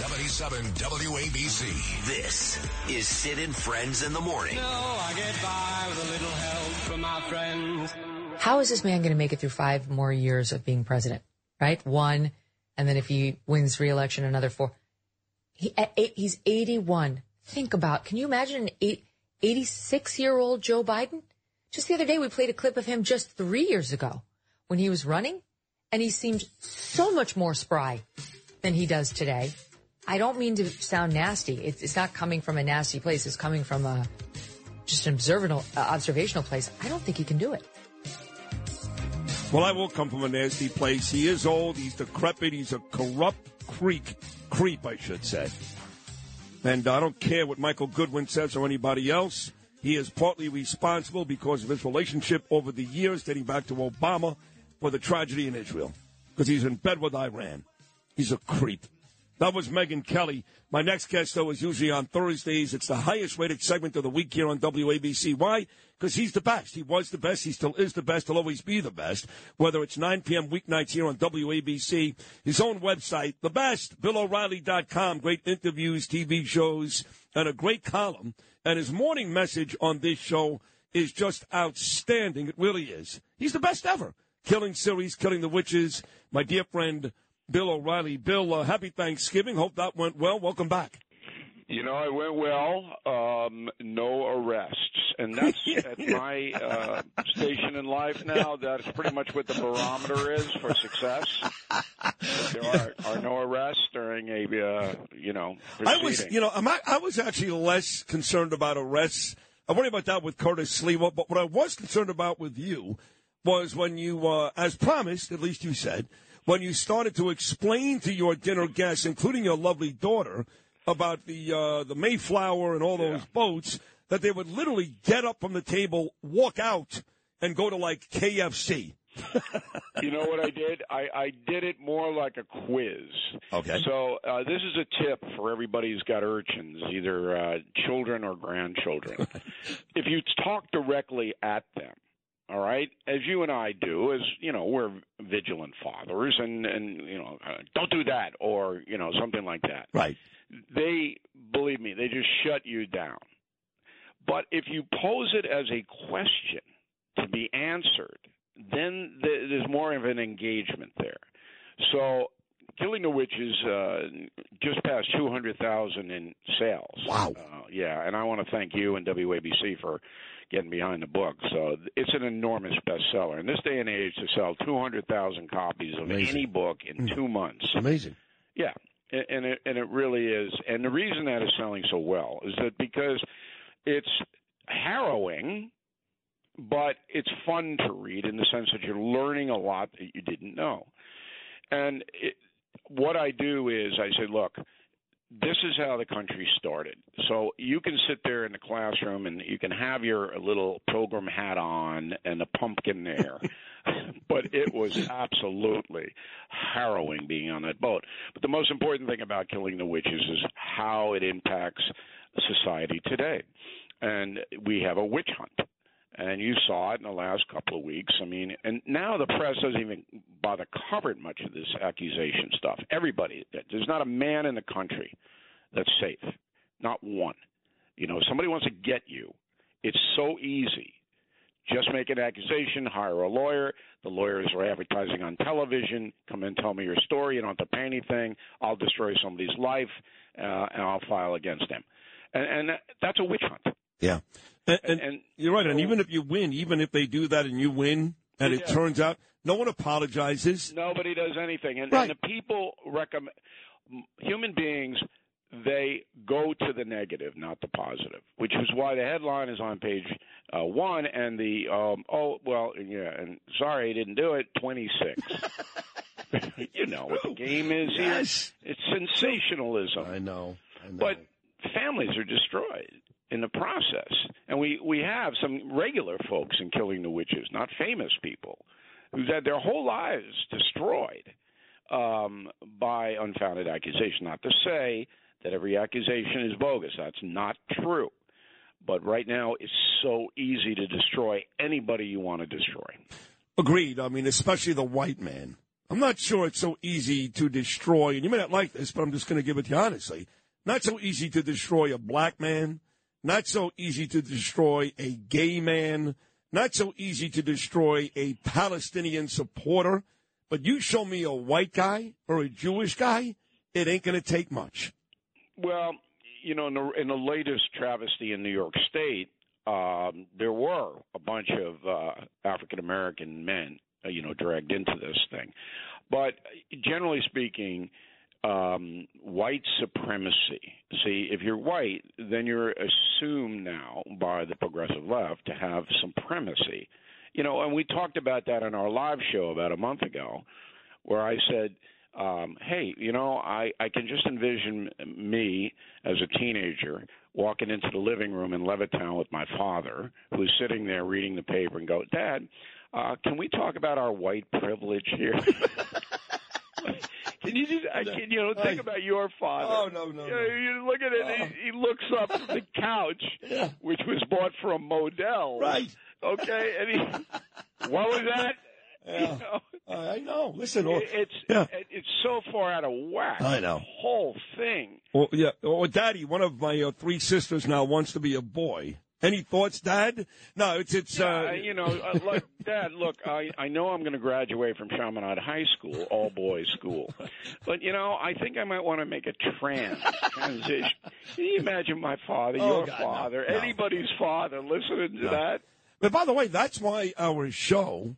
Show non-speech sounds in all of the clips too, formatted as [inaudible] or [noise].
77 WABC. This is Sid and Friends in the Morning. No, I get by with a little help from my friends. How is this man going to make it through five more years of being president? Right? One, and then if he wins re-election, another four. He, eight, he's 81. Think about, can you imagine an eight, 86 year old Joe Biden? Just the other day, we played a clip of him just three years ago when he was running and he seemed so much more spry than he does today. I don't mean to sound nasty. It's, it's not coming from a nasty place. It's coming from a just an observational, uh, observational place. I don't think he can do it. Well, I will come from a nasty place. He is old. He's decrepit. He's a corrupt creek creep, I should say. And I don't care what Michael Goodwin says or anybody else. He is partly responsible because of his relationship over the years, dating back to Obama, for the tragedy in Israel. Because he's in bed with Iran. He's a creep. That was Megyn Kelly. My next guest, though, is usually on Thursdays. It's the highest rated segment of the week here on WABC. Why? Because he's the best. He was the best. He still is the best. He'll always be the best. Whether it's 9 p.m. weeknights here on WABC, his own website, the best, BillO'Reilly.com. Great interviews, TV shows, and a great column. And his morning message on this show is just outstanding. It really is. He's the best ever. Killing series, killing the witches. My dear friend, Bill O'Reilly. Bill, uh, happy Thanksgiving. Hope that went well. Welcome back. You know, it went well. Um, no arrests, and that's [laughs] at my uh, station in life now. That's pretty much what the barometer is for success. There are, are no arrests during a uh, you know. Proceeding. I was, you know, I'm, I was actually less concerned about arrests. I worry about that with Curtis Sliwa, but what I was concerned about with you was when you, uh, as promised, at least you said, when you started to explain to your dinner guests, including your lovely daughter, about the uh, the Mayflower and all those Yeah. boats, that they would literally get up from the table, walk out, and go to like KFC. [laughs] You know what I did? I, I did it more like a quiz. Okay. So uh, this is a tip for everybody who's got urchins, either uh, children or grandchildren. [laughs] if you talk directly at them, all right, as you and I do, as you know, we're vigilant fathers, and and you know, uh, don't do that, or you know, something like that. Right. They believe me, they just shut you down. But if you pose it as a question to be answered, then th- there's more of an engagement there. So, Killing the Witches uh, just passed 200,000 in sales. Wow. Uh, yeah, and I want to thank you and WABC for getting behind the book. So it's an enormous bestseller. In this day and age, to sell 200,000 copies of Amazing. any book in hmm. two months, Amazing. yeah, and and it, and it really is. And the reason that is selling so well is that because it's harrowing, but it's fun to read in the sense that you're learning a lot that you didn't know. And it, what I do is I say, look, this is how the country started. So you can sit there in the classroom and you can have your little pilgrim hat on and a pumpkin there. [laughs] but it was absolutely harrowing being on that boat. But the most important thing about killing the witches is how it impacts society today. And we have a witch hunt. And you saw it in the last couple of weeks. I mean, and now the press doesn't even bother covering much of this accusation stuff. Everybody, there's not a man in the country that's safe. Not one. You know, somebody wants to get you, it's so easy. Just make an accusation, hire a lawyer. The lawyers are advertising on television. Come in, tell me your story. You don't have to pay anything. I'll destroy somebody's life, uh, and I'll file against them. And, and that's a witch hunt. Yeah. And, and, And you're right. And so- even if you win, even if they do that and you win, and it Yeah. turns out no one apologizes. Nobody does anything, and, Right. and the people recommend human beings. They go to the negative, not the positive, which is why the headline is on page uh, one, and the um, oh well, yeah, and sorry, I didn't do it. Twenty six. [laughs] you know what the game is Yes. here. It's sensationalism. I know. I know. But families are destroyed in the process. And we, we have some regular folks in Killing the Witches, not famous people, who've had their whole lives destroyed um, by unfounded accusation. Not to say that every accusation is bogus. That's not true. But right now, it's so easy to destroy anybody you want to destroy. Agreed. I mean, especially the white man. I'm not sure it's so easy to destroy, and you may not like this, but I'm just going to give it to you honestly. Not so easy to destroy a black man, not so easy to destroy a gay man, not so easy to destroy a Palestinian supporter. But you show me a white guy or a Jewish guy, it ain't going to take much. Well, you know, in the, in the latest travesty in New York State, um, there were a bunch of uh, African American men, uh, you know, dragged into this thing. But generally speaking, um, white supremacy. See, if you're white, then you're assumed now by the progressive left to have supremacy. You know, and we talked about that on our live show about a month ago, where I said, um, hey, you know, I, I can just envision me as a teenager walking into the living room in Levittown with my father, who's sitting there reading the paper, and go, Dad, uh, can we talk about our white privilege here? [laughs] [laughs] Can you just, I can, you know, think about your father. Oh, no, no, You, no. you look at it, he, he looks up [laughs] the couch, Yeah. which was bought from Modell. Right. Okay, and he, [laughs] what was that? Yeah. You know, I know. Listen, or, it's yeah. it's so far out of whack. I know. The whole thing. Well, yeah. Or Daddy, one of my uh, three sisters now wants to be a boy. Any thoughts, Dad? No, it's it's. Yeah, uh, you know, uh, look, Dad. Look, I I know I'm going to graduate from Chaminade High School, all boys school, but you know, I think I might want to make a trans transition. Can you imagine my father, Oh, your God, father, no. anybody's father, listening to No. that? But by the way, that's why our show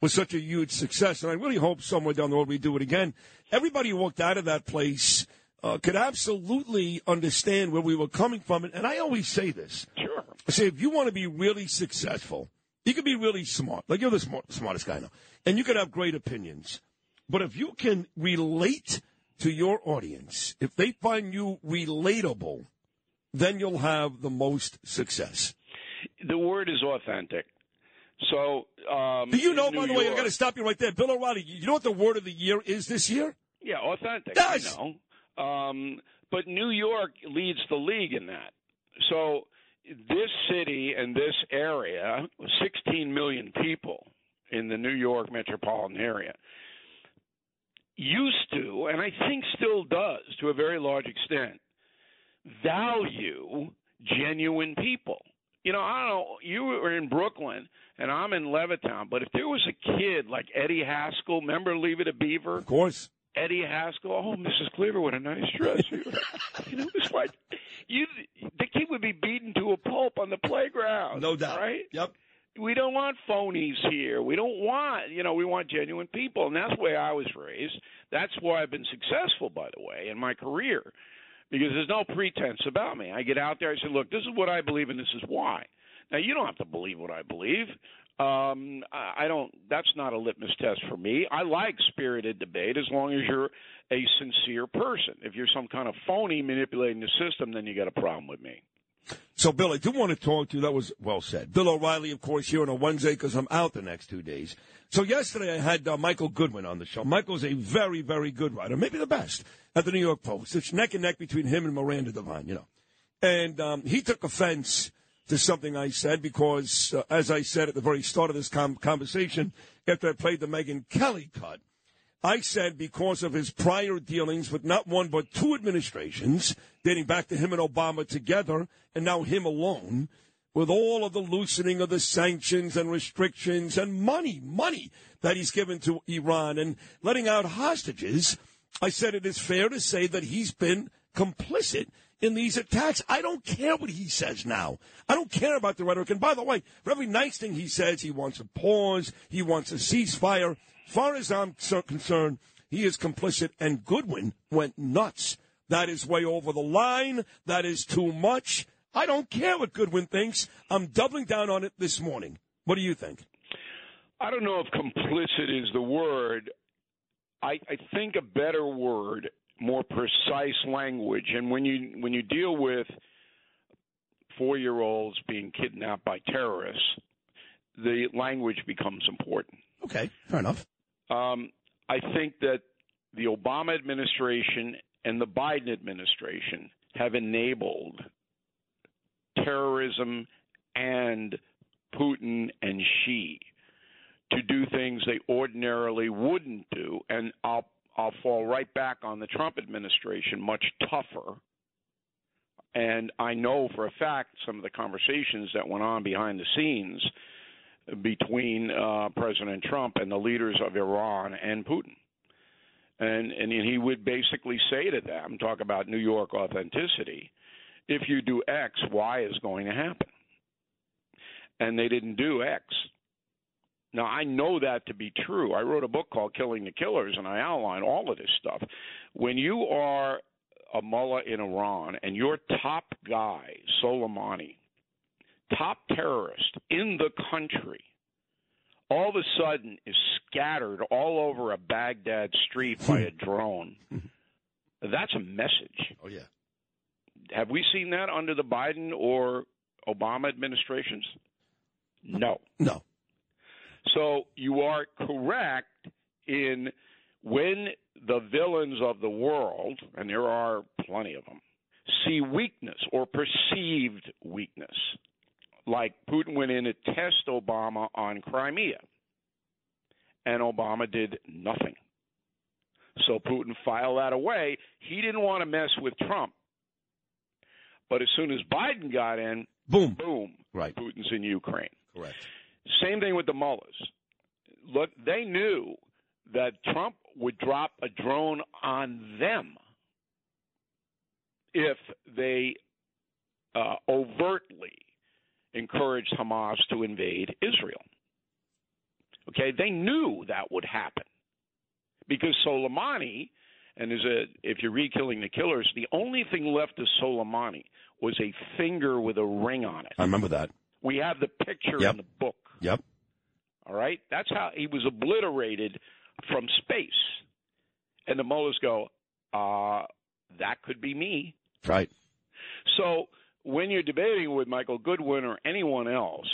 was such a huge success, and I really hope somewhere down the road we do it again. Everybody walked out of that place uh, could absolutely understand where we were coming from, and I always say this. Sure. I say, if you want to be really successful, you can be really smart. Like you're the smart, smartest guy I know, and you can have great opinions. But if you can relate to your audience, if they find you relatable, then you'll have the most success. The word is authentic. So, um, Do you know, New by the way, I got to stop you right there. Bill O'Reilly, you know what the word of the year is this year? Yeah, authentic. Yes. I know. Um, but New York leads the league in that. So this city and this area, 16 million people in the New York metropolitan area, used to, and I think still does to a very large extent, value genuine people. You know, I don't know, you were in Brooklyn and I'm in Levittown, but if there was a kid like Eddie Haskell, remember Leave It to Beaver? Of course. Eddie Haskell. Oh, Mrs. Cleaver, what a nice dress. [laughs] you know, it's like you. The kid would be beaten to a pulp on the playground. No doubt. Right? Yep. We don't want phonies here. We don't want, you know, we want genuine people, and that's the way I was raised. That's why I've been successful, by the way, in my career, because there's no pretense about me. I get out there, I say, look, this is what I believe, and this is why. Now, you don't have to believe what I believe. Um, I don't. That's not a litmus test for me. I like spirited debate as long as you're a sincere person. If you're some kind of phony manipulating the system, then you got a problem with me. So, Bill, I do want to talk to you. That was well said. Bill O'Reilly, of course, here on a Wednesday because I'm out the next two days. So, yesterday I had uh, Michael Goodwin on the show. Michael's a very, very good writer, maybe the best at the New York Post. It's neck and neck between him and Miranda Devine, you know. And um, he took offense to something I said because, uh, as I said at the very start of this com- conversation, after I played the Megyn Kelly cut, I said because of his prior dealings with not one but two administrations, dating back to him and Obama together, and now him alone, with all of the loosening of the sanctions and restrictions and money, money that he's given to Iran and letting out hostages, I said it is fair to say that he's been complicit in these attacks. I don't care what he says now. I don't care about the rhetoric. And by the way, for every nice thing he says, he wants a pause, he wants a ceasefire. Far as I'm concerned, he is complicit, and Goodwin went nuts. That is way over the line. That is too much. I don't care what Goodwin thinks. I'm doubling down on it this morning. What do you think? I don't know if complicit is the word. I, I think a better word, more precise language, and when you when you deal with four year olds being kidnapped by terrorists, the language becomes important. Okay, fair enough. Um, I think that the Obama administration and the Biden administration have enabled terrorism and Putin and Xi to do things they ordinarily wouldn't do, and I'll I'll fall right back on the Trump administration, much tougher. And I know for a fact some of the conversations that went on behind the scenes between uh, President Trump and the leaders of Iran and Putin. And and he would basically say to them, talk about New York authenticity. If you do X, Y is going to happen. And they didn't do X. Now I know that to be true. I wrote a book called Killing the Killers, and I outline all of this stuff. When you are a mullah in Iran and your top guy, Soleimani, top terrorist in the country, all of a sudden is scattered all over a Baghdad street by a [laughs] drone. That's a message. Oh yeah. Have we seen that under the Biden or Obama administrations? [laughs] No. No. So you are correct in when the villains of the world, and there are plenty of them, see weakness or perceived weakness, like Putin went in to test Obama on Crimea, and Obama did nothing. So Putin filed that away. He didn't want to mess with Trump. But as soon as Biden got in, Boom. boom, Right. Putin's in Ukraine. Correct. Same thing with the mullahs. Look, they knew that Trump would drop a drone on them if they uh, overtly encouraged Hamas to invade Israel. Okay, they knew that would happen because Soleimani, and is a if you read Killing the Killers, the only thing left of Soleimani was a finger with a ring on it. I remember that. We have the picture Yep. in the book. Yep. All right, that's how he was obliterated from space. And the mullahs go, uh, that could be me. Right. So when you're debating with Michael Goodwin or anyone else,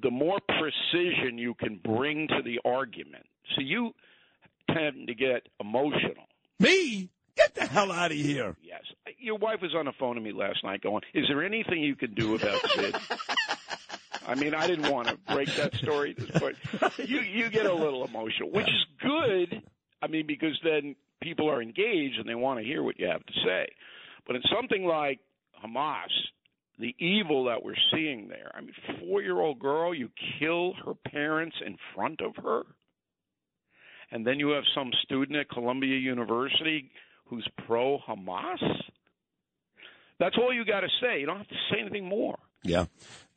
the more precision you can bring to the argument. So you tend to get emotional. Me? Get the hell out of here. Yes. Your wife was on the phone to me last night going, Is there anything you can do about Sid? [laughs] I mean, I didn't want to break that story, but you you get a little emotional, which is good. I mean, because then people are engaged and they want to hear what you have to say. But in something like Hamas, the evil that we're seeing there. I mean, four-year-old girl, you kill her parents in front of her, and then you have some student at Columbia University who's pro-Hamas. That's all you got to say. You don't have to say anything more. Yeah.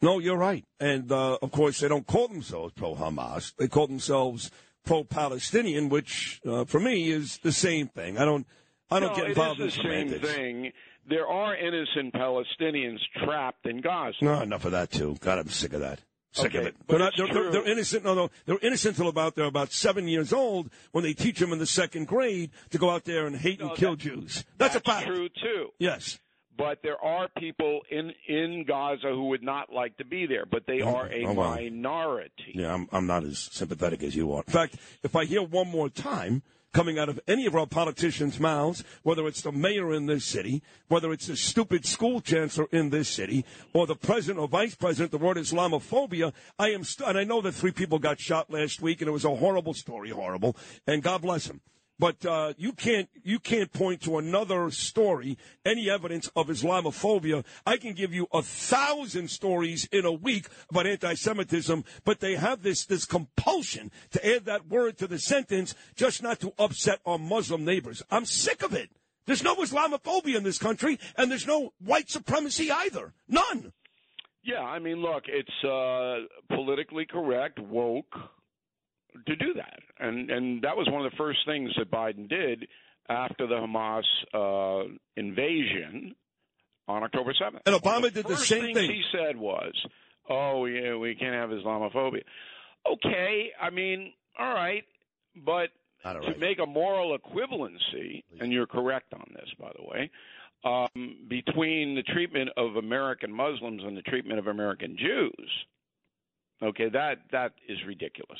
No, you're right. And uh, of course, they don't call themselves pro Hamas. They call themselves pro Palestinian, which uh, for me is the same thing. I don't. I don't no, get it involved is in the same semantics. thing. There are innocent Palestinians trapped in Gaza. No, enough of that too. God, I'm sick of that. Sick of it. They're, not, they're, they're, they're innocent. No, no, they're innocent until about they're about seven years old when they teach them in the second grade to go out there and hate and kill Jews. That's, a fact. true too. Yes. But there are people in in Gaza who would not like to be there, but they Oh, are a oh, oh wow. minority. Yeah, I'm, I'm not as sympathetic as you are. In fact, if I hear one more time coming out of any of our politicians' mouths, whether it's the mayor in this city, whether it's the stupid school chancellor in this city, or the president or vice president, the word Islamophobia, I am, st- and I know that three people got shot last week, and it was a horrible story, horrible, and God bless them. But uh, you can't you can't point to another story, any evidence of Islamophobia. I can give you a thousand stories in a week about anti-Semitism, but they have this this compulsion to add that word to the sentence just not to upset our Muslim neighbors. I'm sick of it. There's no Islamophobia in this country, and there's no white supremacy either. None. Yeah, I mean, look, it's uh, politically correct, woke to do that, and and that was one of the first things that Biden did after the Hamas uh, invasion on October seventh. And Obama of did the same thing. He said was, "Oh yeah, we can't have Islamophobia." Okay, I mean, all right, but to make a moral equivalency, and you're correct on this, by the way, um, between the treatment of American Muslims and the treatment of American Jews, okay, that that is ridiculous.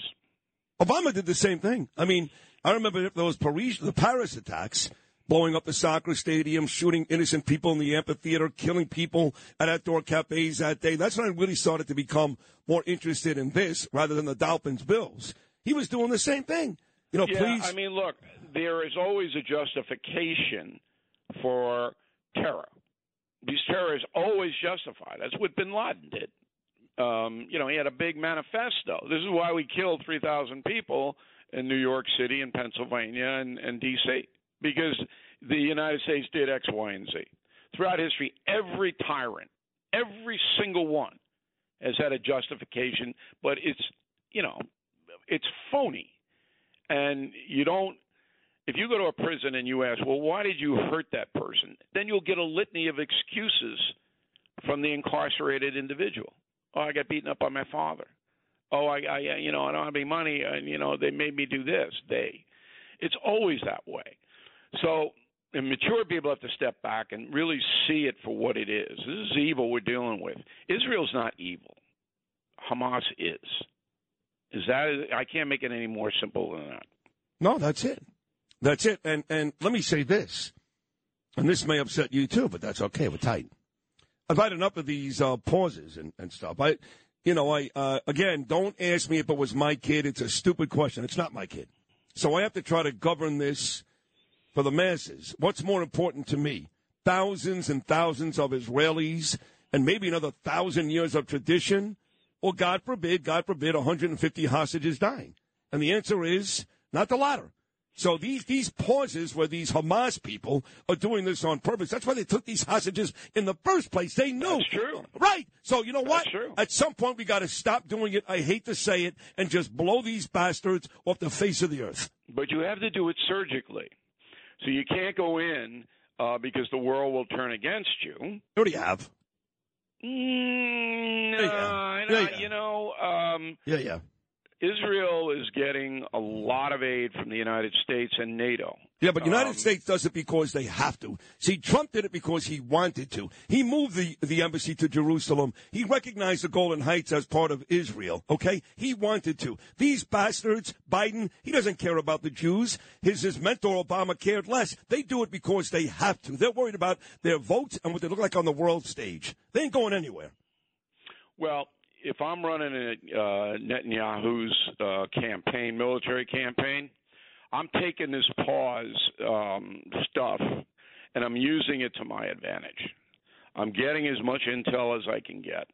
Obama did the same thing. I mean, I remember those Paris, the Paris attacks. blowing up the soccer stadium, shooting innocent people in the amphitheater, killing people at outdoor cafes that day. That's when I really started to become more interested in this rather than the Dolphins Bills. He was doing the same thing. You know, yeah, please. I mean, look, there is always a justification for terror. These terrorists always justified. That's what Bin Laden did. Um, you know, he had a big manifesto. This is why we killed 3,000 people in New York City and Pennsylvania and, and D.C. because the United States did X, Y, and Z. Throughout history, every tyrant, every single one, has had a justification, but it's you know, it's phony, and you don't. If you go to a prison and you ask, well, why did you hurt that person? Then you'll get a litany of excuses from the incarcerated individual. Oh, I got beaten up by my father. Oh, I, I you know, I don't have any money, and you know, they made me do this. They, it's always that way. So, and mature people have to step back and really see it for what it is. This is evil we're dealing with. Israel's not evil. Hamas is. Is that? I can't make it any more simple than that. No, that's it. That's it. And and let me say this, and this may upset you too, but that's okay. We're tight. I've had enough of these uh, pauses and, and stuff. I, you know, I uh, again, don't ask me if it was my kid. It's a stupid question. It's not my kid, so I have to try to govern this for the masses. What's more important to me? Thousands and thousands of Israelis, and maybe another thousand years of tradition, or God forbid, God forbid, 150 hostages dying. And the answer is not the latter. So these these pauses where these Hamas people are doing this on purpose. That's why they took these hostages in the first place. They knew. That's true. Right. So you know what? That's true. At some point we got to stop doing it. I hate to say it and just blow these bastards off the face of the earth. But you have to do it surgically. So you can't go in uh, because the world will turn against you. What do you have? Mm, no, Yeah. I- Yeah, yeah. you know, um, Yeah, yeah. Israel is getting a lot of aid from the United States and NATO. Yeah, but the United Um, States does it because they have to. See, Trump did it because he wanted to. He moved the, the embassy to Jerusalem. He recognized the Golan Heights as part of Israel, okay? He wanted to. These bastards, Biden, he doesn't care about the Jews. His, his mentor, Obama, cared less. They do it because they have to. They're worried about their votes and what they look like on the world stage. They ain't going anywhere. Well, if I'm running a, uh, Netanyahu's uh, campaign, military campaign, I'm taking this pause um, stuff and I'm using it to my advantage. I'm getting as much intel as I can get.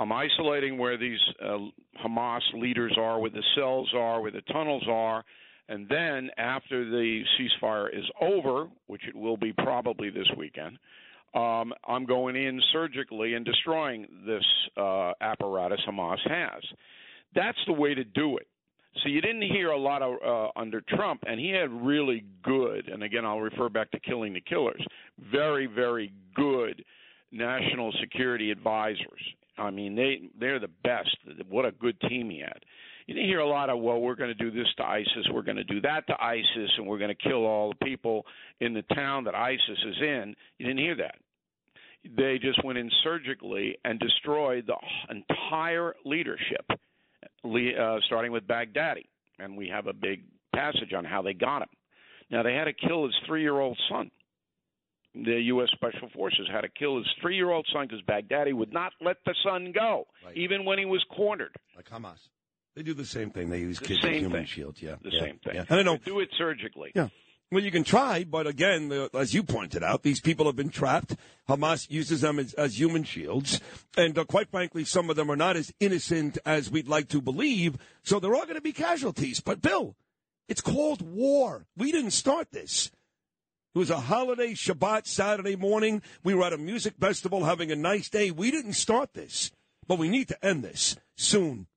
I'm isolating where these uh, Hamas leaders are, where the cells are, where the tunnels are, and then after the ceasefire is over, which it will be probably this weekend, um, I'm going in surgically and destroying this uh, apparatus Hamas has. That's the way to do it. So you didn't hear a lot of uh, under Trump, and he had really good, and again I'll refer back to killing the killers, very very good national security advisors. I mean they they're the best. What a good team he had. You didn't hear a lot of well we're going to do this to ISIS, we're going to do that to ISIS, and we're going to kill all the people in the town that ISIS is in. You didn't hear that. They just went in surgically and destroyed the entire leadership uh, starting with Baghdadi, and we have a big passage on how they got him. Now they had to kill his three-year-old son. The U.S. Special Forces had to kill his three-year-old son because Baghdadi would not let the son go, Right. even when he was cornered. Like Hamas. They do the same thing. They use The kids as human thing. shields. Yeah. The yeah, same thing. Yeah. And I know. Do it surgically. Yeah. Well, you can try, but again, as you pointed out, these people have been trapped. Hamas uses them as, as human shields. And uh, quite frankly, some of them are not as innocent as we'd like to believe. So there are going to be casualties. But, Bill, it's called war. We didn't start this. It was a holiday Shabbat Saturday morning. We were at a music festival having a nice day. We didn't start this. But we need to end this soon.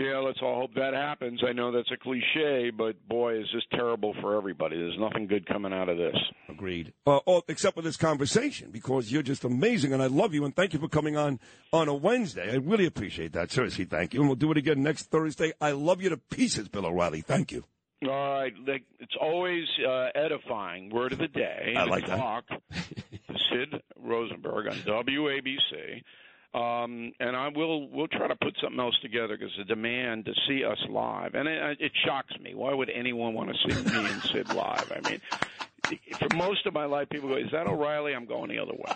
Yeah, let's all hope that happens. I know that's a cliche, but boy, is this terrible for everybody. There's nothing good coming out of this. Agreed. Uh, oh, except for this conversation, because you're just amazing, and I love you, and thank you for coming on on a Wednesday. I really appreciate that. Seriously, thank you. And we'll do it again next Thursday. I love you to pieces, Bill O'Reilly. Thank you. All right, like, it's always uh, edifying. Word of the day. I like that. Talk. Sid Rosenberg on WABC. Um, and I will we'll try to put something else together because the demand to see us live, and it, it shocks me. Why would anyone want to see me and Sid live? I mean, for most of my life, people go, "Is that O'Reilly?" I'm going the other way.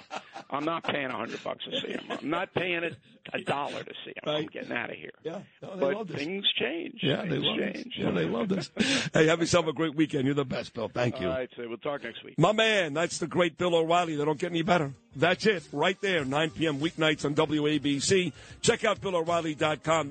I'm not paying a hundred bucks to see him. I'm not paying a, a dollar to see him. I'm getting out of here. Yeah, no, they but love things change. Yeah, they things love this. change. Yeah, they love this. hey, have yourself a great weekend. You're the best, Bill. Thank you. All right, so we'll talk next week. My man, that's the great Bill O'Reilly. They don't get any better. That's it, right there, 9 p.m. weeknights on WABC. Check out BillO'Reilly.com.